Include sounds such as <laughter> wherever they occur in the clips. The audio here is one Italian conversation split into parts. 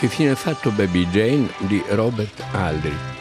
Che fine ha fatto Baby Jane di Robert Aldrich?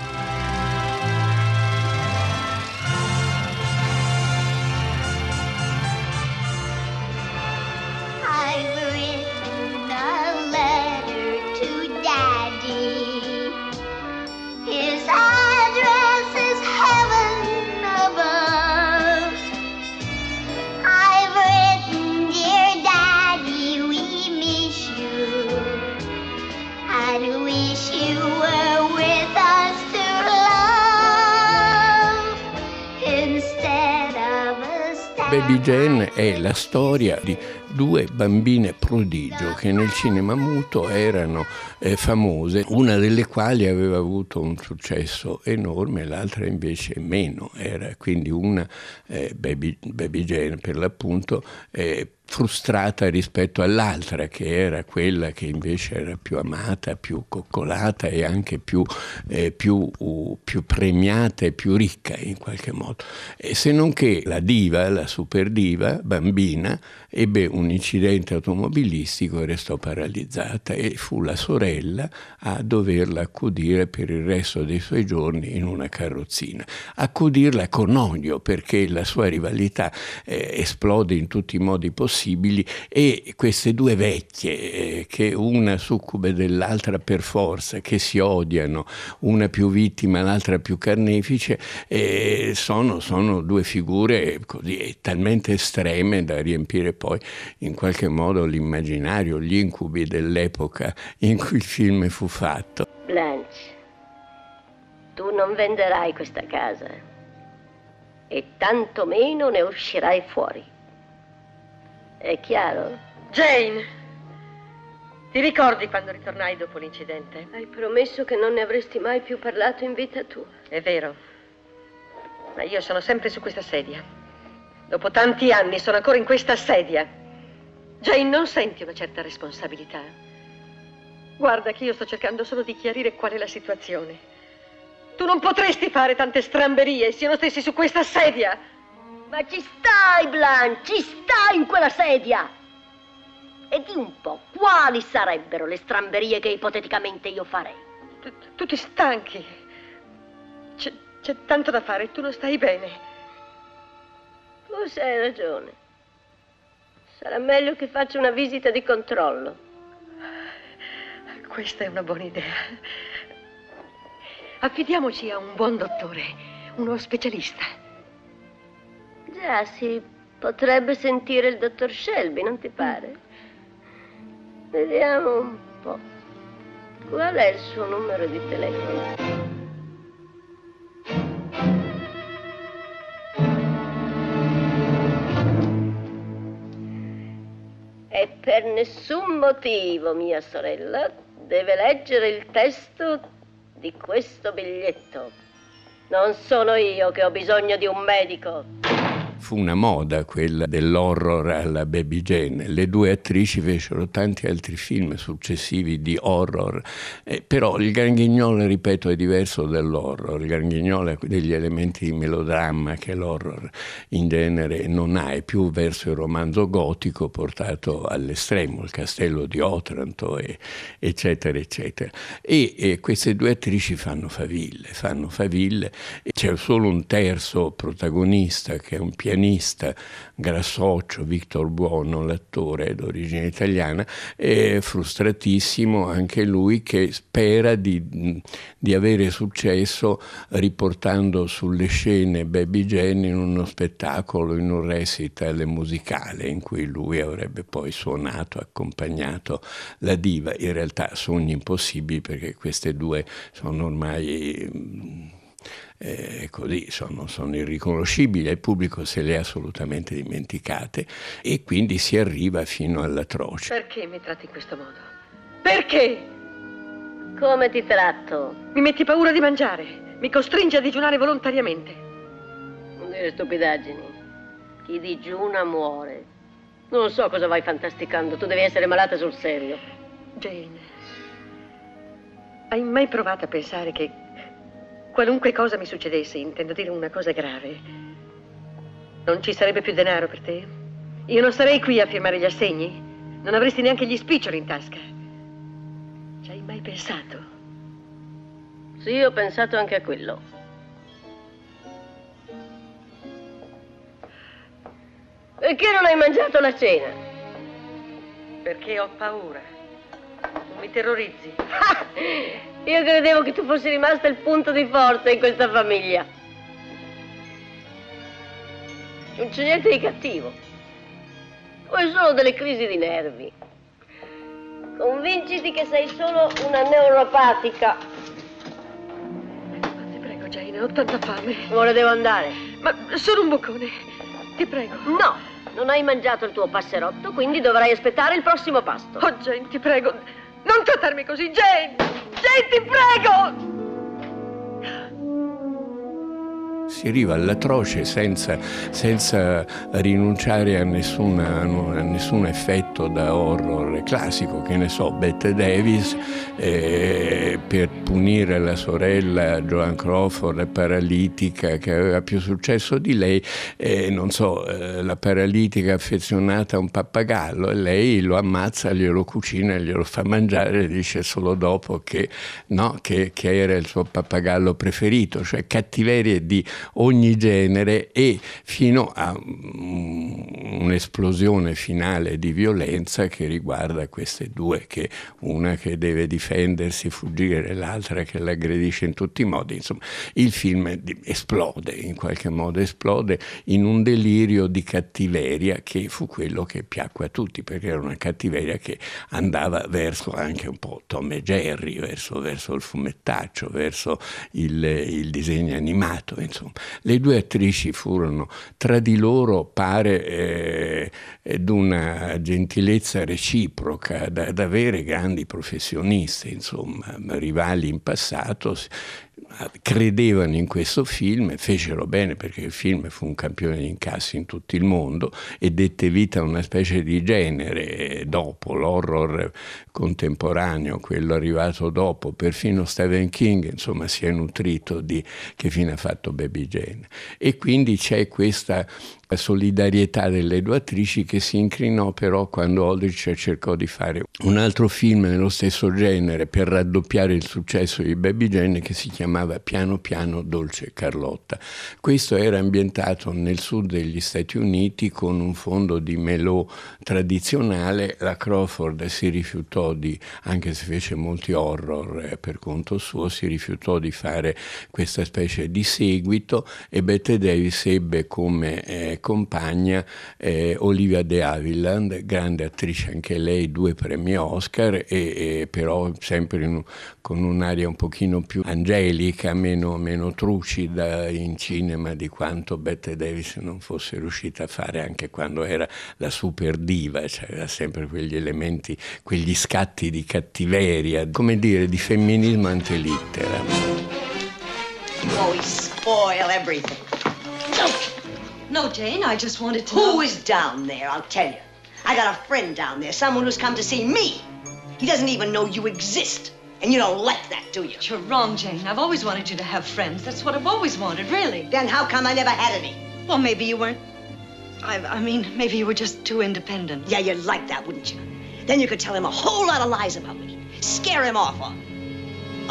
Baby Jane è la storia di due bambine prodigio che nel cinema muto erano eh, famose, una delle quali aveva avuto un successo enorme, l'altra invece meno. Era quindi una eh, Baby, Baby, Jane per l'appunto. Eh, frustrata rispetto all'altra che era quella che invece era più amata, più coccolata e anche più, eh, più, uh, più premiata e più ricca in qualche modo. E se non che la diva, la super diva, bambina, ebbe un incidente automobilistico e restò paralizzata e fu la sorella a doverla accudire per il resto dei suoi giorni in una carrozzina. Accudirla con odio perché la sua rivalità eh, esplode in tutti i modi possibili possibili e queste due vecchie, eh, che una succube dell'altra per forza, che si odiano, una più vittima, l'altra più carnefice, eh, sono, sono, due figure così talmente estreme da riempire poi in qualche modo l'immaginario, gli incubi dell'epoca in cui il film fu fatto. Blanche, tu non venderai questa casa e tantomeno ne uscirai fuori. È chiaro? Jane! Ti ricordi quando ritornai dopo l'incidente? Hai promesso che non ne avresti mai più parlato in vita tua. È vero. Ma io sono sempre su questa sedia. Dopo tanti anni sono ancora in questa sedia. Jane, non senti una certa responsabilità? Guarda che io sto cercando solo di chiarire qual è la situazione. Tu non potresti fare tante stramberie se io non stessi su questa sedia. Ma ci stai, Blanche, ci stai in quella sedia! E di un po', quali sarebbero le stramberie che ipoteticamente io farei? Tu, tu ti stanchi. C'è, c'è tanto da fare, tu non stai bene. Forse hai ragione. Sarà meglio che faccia una visita di controllo. Questa è una buona idea. Affidiamoci a un buon dottore, uno specialista. Già, si potrebbe sentire il dottor Shelby, non ti pare? Vediamo un po'. Qual è il suo numero di telefono? E per nessun motivo, mia sorella, deve leggere il testo di questo biglietto. Non sono io che ho bisogno di un medico fu una moda quella dell'horror alla Baby Jane. Le due attrici fecero tanti altri film successivi di horror, eh, però il Gran Ghignolo, ripeto, è diverso dall'horror. Il Gran Ghignolo ha degli elementi di melodramma che l'horror in genere non ha, è più verso il romanzo gotico portato all'estremo, il castello di Otranto, e, eccetera, eccetera. E, e queste due attrici fanno faville, fanno faville. C'è solo un terzo protagonista che è un pianista pianista grassoccio Victor Buono, l'attore d'origine italiana, è frustratissimo anche lui che spera di, di avere successo riportando sulle scene Baby Jane in uno spettacolo, in un recital musicale in cui lui avrebbe poi suonato, accompagnato la diva. In realtà sogni impossibili perché queste due sono ormai eh, così sono, sono, irriconoscibili, il pubblico se le ha assolutamente dimenticate e quindi si arriva fino all'atroce. Perché mi tratti in questo modo? Perché? Come ti tratto? Mi metti paura di mangiare, mi costringi a digiunare volontariamente. Non dire stupidaggini. Chi digiuna muore. Non so cosa vai fantasticando, tu devi essere malata sul serio. Jane, hai mai provato a pensare che Qualunque cosa mi succedesse, intendo dire una cosa grave, non ci sarebbe più denaro per te? Io non sarei qui a firmare gli assegni? Non avresti neanche gli spiccioli in tasca? Ci hai mai pensato? Sì, ho pensato anche a quello. Perché non hai mangiato la cena? Perché ho paura. Non mi terrorizzi. <laughs> Io credevo che tu fossi rimasta il punto di forza in questa famiglia. Non c'è niente di cattivo. Poi solo delle crisi di nervi. Convinciti che sei solo una neuropatica. Ma ti prego, Jane, ho tanta fame. Ora devo andare. Ma sono un boccone. Ti prego. No, non hai mangiato il tuo passerotto, quindi dovrai aspettare il prossimo pasto. Oh, Jane, ti prego. Non trattarmi così, Jane! Jane, ti prego! Si arriva all'atroce senza, senza rinunciare a, nessuna, a, nessun effetto da horror classico, che ne so, Bette Davis eh, per punire la sorella Joan Crawford, paralitica, che aveva più successo di lei, eh, non so, eh, la paralitica affezionata a un pappagallo e lei lo ammazza, glielo cucina, glielo fa mangiare e dice solo dopo che, no, che, che era il suo pappagallo preferito, cioè cattiverie di ogni genere e fino a un'esplosione finale di violenza che riguarda queste due, che una che deve difendersi, fuggire, l'altra che l'aggredisce in tutti i modi. Insomma, il film esplode, in qualche modo esplode in un delirio di cattiveria che fu quello che piacque a tutti, perché era una cattiveria che andava verso anche un po' Tom e Jerry, verso, verso il fumettaccio, verso il, il disegno animato, insomma le due attrici furono tra di loro pare eh, d'una gentilezza reciproca, da, da vere grandi professioniste, insomma, rivali in passato credevano in questo film, fecero bene perché il film fu un campione di incassi in tutto il mondo e dette vita a una specie di genere. Dopo l'horror contemporaneo, quello arrivato dopo, perfino Stephen King insomma si è nutrito di che fine ha fatto Baby Jane. E quindi c'è questa solidarietà delle due attrici che si incrinò però quando Aldrich cercò di fare un altro film nello stesso genere per raddoppiare il successo di Baby Jane che si chiamava Piano Piano Dolce Carlotta. Questo era ambientato nel sud degli Stati Uniti con un fondo di melò tradizionale. La Crawford si rifiutò di, anche se fece molti horror eh, per conto suo, si rifiutò di fare questa specie di seguito e Bette Davis ebbe come eh, compagna eh, Olivia De Havilland, grande attrice anche lei, due premi Oscar, e, e però sempre in, con un'aria un pochino più angelica, meno, meno, trucida in cinema di quanto Bette Davis non fosse riuscita a fare anche quando era la super diva, cioè aveva sempre quegli elementi, quegli scatti di cattiveria, come dire, di femminismo antelittera. Oh, spoil everything. No, Jane, I just wanted to Who know... is down there, I'll tell you. I got a friend down there, someone who's come to see me. He doesn't even know you exist. And you don't like that, do you? You're wrong, Jane. I've always wanted you to have friends. That's what I've always wanted, really. Then how come I never had any? Well, maybe you weren't... I, I mean, maybe you were just too independent. Yeah, you'd like that, wouldn't you? Then you could tell him a whole lot of lies about me. Scare him off, or,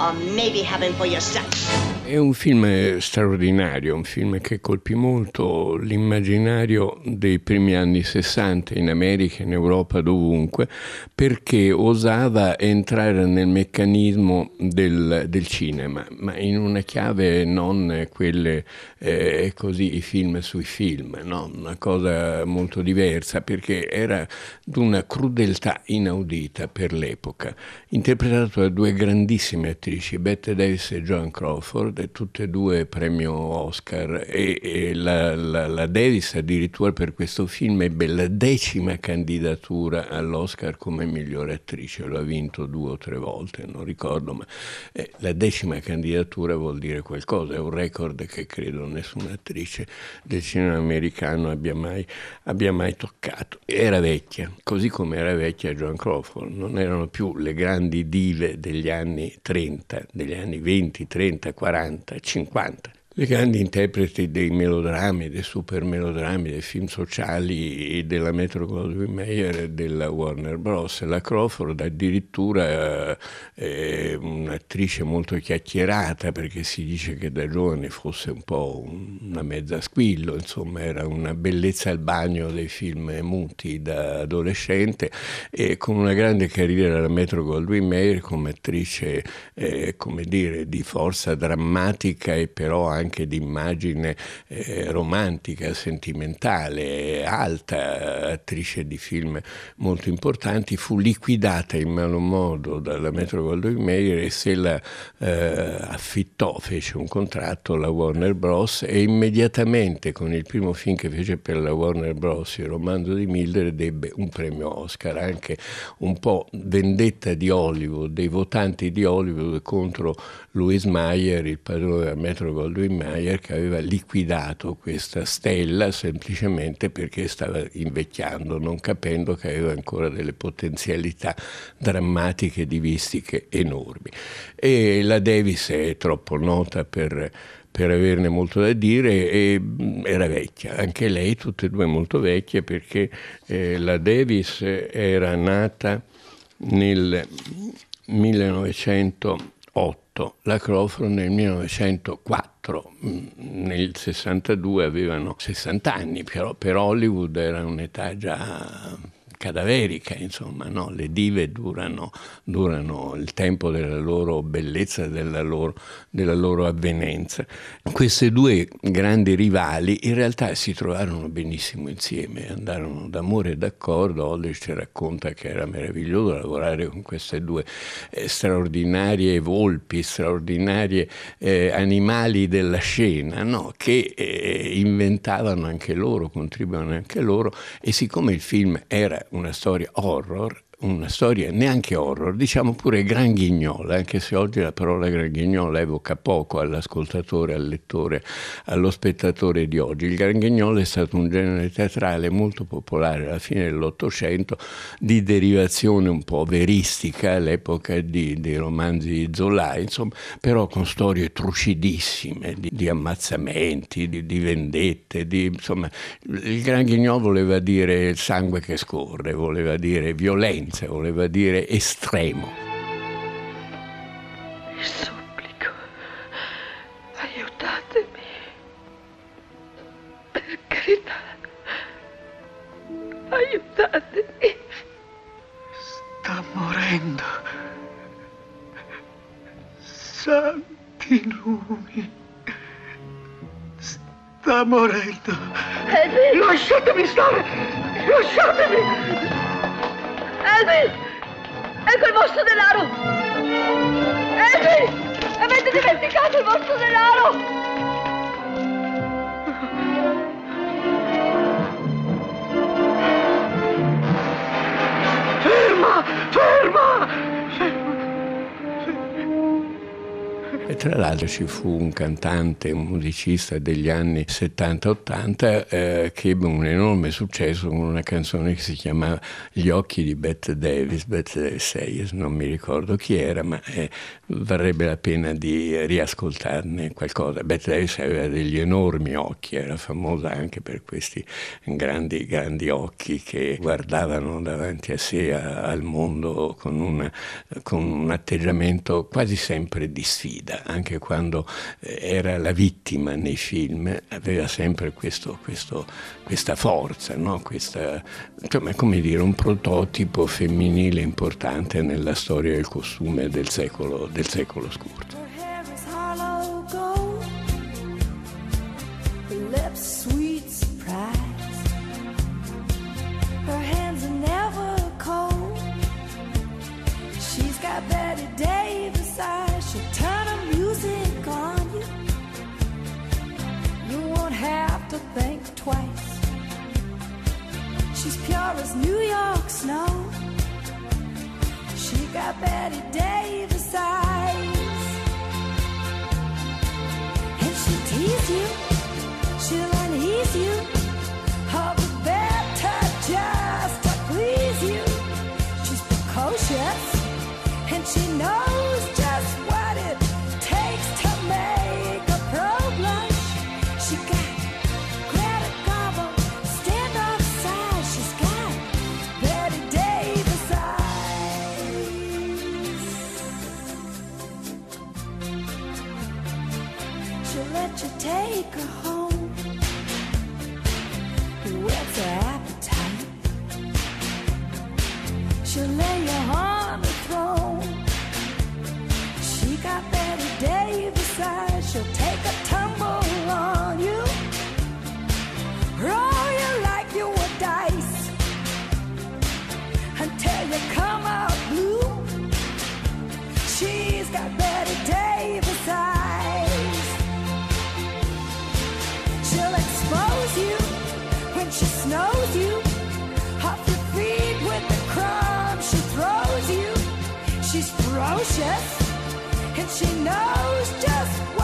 or maybe have him for yourself. È un film straordinario, un film che colpì molto l'immaginario dei primi anni 60 in America, in Europa, dovunque, perché osava entrare nel meccanismo del, del cinema, ma in una chiave non quelle eh, così i film sui film, no? una cosa molto diversa, perché era di una crudeltà inaudita per l'epoca, interpretato da due grandissime attrici, Bette Davis e Joan Crawford, tutte e due premio Oscar e, e la, la, la, Davis addirittura per questo film ebbe la decima candidatura all'Oscar come migliore attrice, lo ha vinto due o tre volte, non ricordo, ma eh, la decima candidatura vuol dire qualcosa, è un record che credo nessuna attrice del cinema americano abbia mai, abbia mai toccato. Era vecchia, così come era vecchia Joan Crawford, non erano più le grandi dive degli anni 30, degli anni 20, 30, 40 40, 50. Le grandi interpreti dei melodrammi, dei super melodrammi, dei film sociali della Metro Goldwyn Mayer e della Warner Bros. La Crawford addirittura è un'attrice molto chiacchierata perché si dice che da giovane fosse un po' una mezza squillo, insomma era una bellezza al bagno dei film muti da adolescente e con una grande carriera alla Metro Goldwyn Mayer come attrice eh, come dire, di forza drammatica e però anche anche di immagine eh, romantica, sentimentale, alta, attrice di film molto importanti, fu liquidata in malo modo dalla Metro Goldwyn Mayer e se la eh, affittò, fece un contratto alla Warner Bros. e immediatamente con il primo film che fece per la Warner Bros., il romanzo di Mildred, ebbe un premio Oscar, anche un po' vendetta di Hollywood, dei votanti di Hollywood contro Louis Mayer, il padrone della Metro Goldwyn Mayer, che aveva liquidato questa stella semplicemente perché stava invecchiando, non capendo che aveva ancora delle potenzialità drammatiche, divistiche enormi. E la Davis è troppo nota per per averne molto da dire e mm, era vecchia, anche lei, tutte e due molto vecchie perché eh, la Davis era nata nel 1908 la Crawford nel 1904, mm, nel 62 avevano 60 anni, però per Hollywood era un'età già cadaverica, insomma, no? le dive durano, durano, il tempo della loro bellezza, della loro, della loro avvenenza. Queste due grandi rivali in realtà si trovarono benissimo insieme, andarono d'amore e d'accordo, Aldrich ci racconta che era meraviglioso lavorare con queste due eh, straordinarie volpi, straordinarie eh, animali della scena, no? che eh, inventavano anche loro, contribuivano anche loro e siccome il film era una storia horror una storia neanche horror, diciamo pure granghignola, anche se oggi la parola granghignola evoca poco all'ascoltatore, al lettore, allo spettatore di oggi. Il granghignola è stato un genere teatrale molto popolare alla fine dell'Ottocento, di derivazione un po' veristica all'epoca di, dei romanzi di Zola, insomma, però con storie trucidissime, di, di ammazzamenti, di, di vendette, insomma, il granghignola voleva dire sangue che scorre, voleva dire violenza violenza, voleva dire estremo. Vi supplico, aiutatemi. Per carità, aiutatemi. Sta morendo. Santi lumi. Sta morendo. Lasciatemi stare! Lasciatemi! Elvi! Ecco il vostro denaro! Tra l'altro ci fu un cantante, un musicista degli anni 70-80 eh, che ebbe un enorme successo con una canzone che si chiamava Gli occhi di Bette Davis, Bette Davis Sayers, non mi ricordo chi era, ma eh, varrebbe la pena di riascoltarne qualcosa. Bette Davis aveva degli enormi occhi, era famosa anche per questi grandi, grandi occhi che guardavano davanti a sé, a, al mondo con, una, con un atteggiamento quasi sempre di sfida anche quando eh, era la vittima nei film, aveva sempre questo, questo, questa forza, no? questa, insomma, come dire, un prototipo femminile importante nella storia del costume del secolo, del secolo scorso. Pure as New York snow. She got Betty Davis eyes. you take her home? And she knows just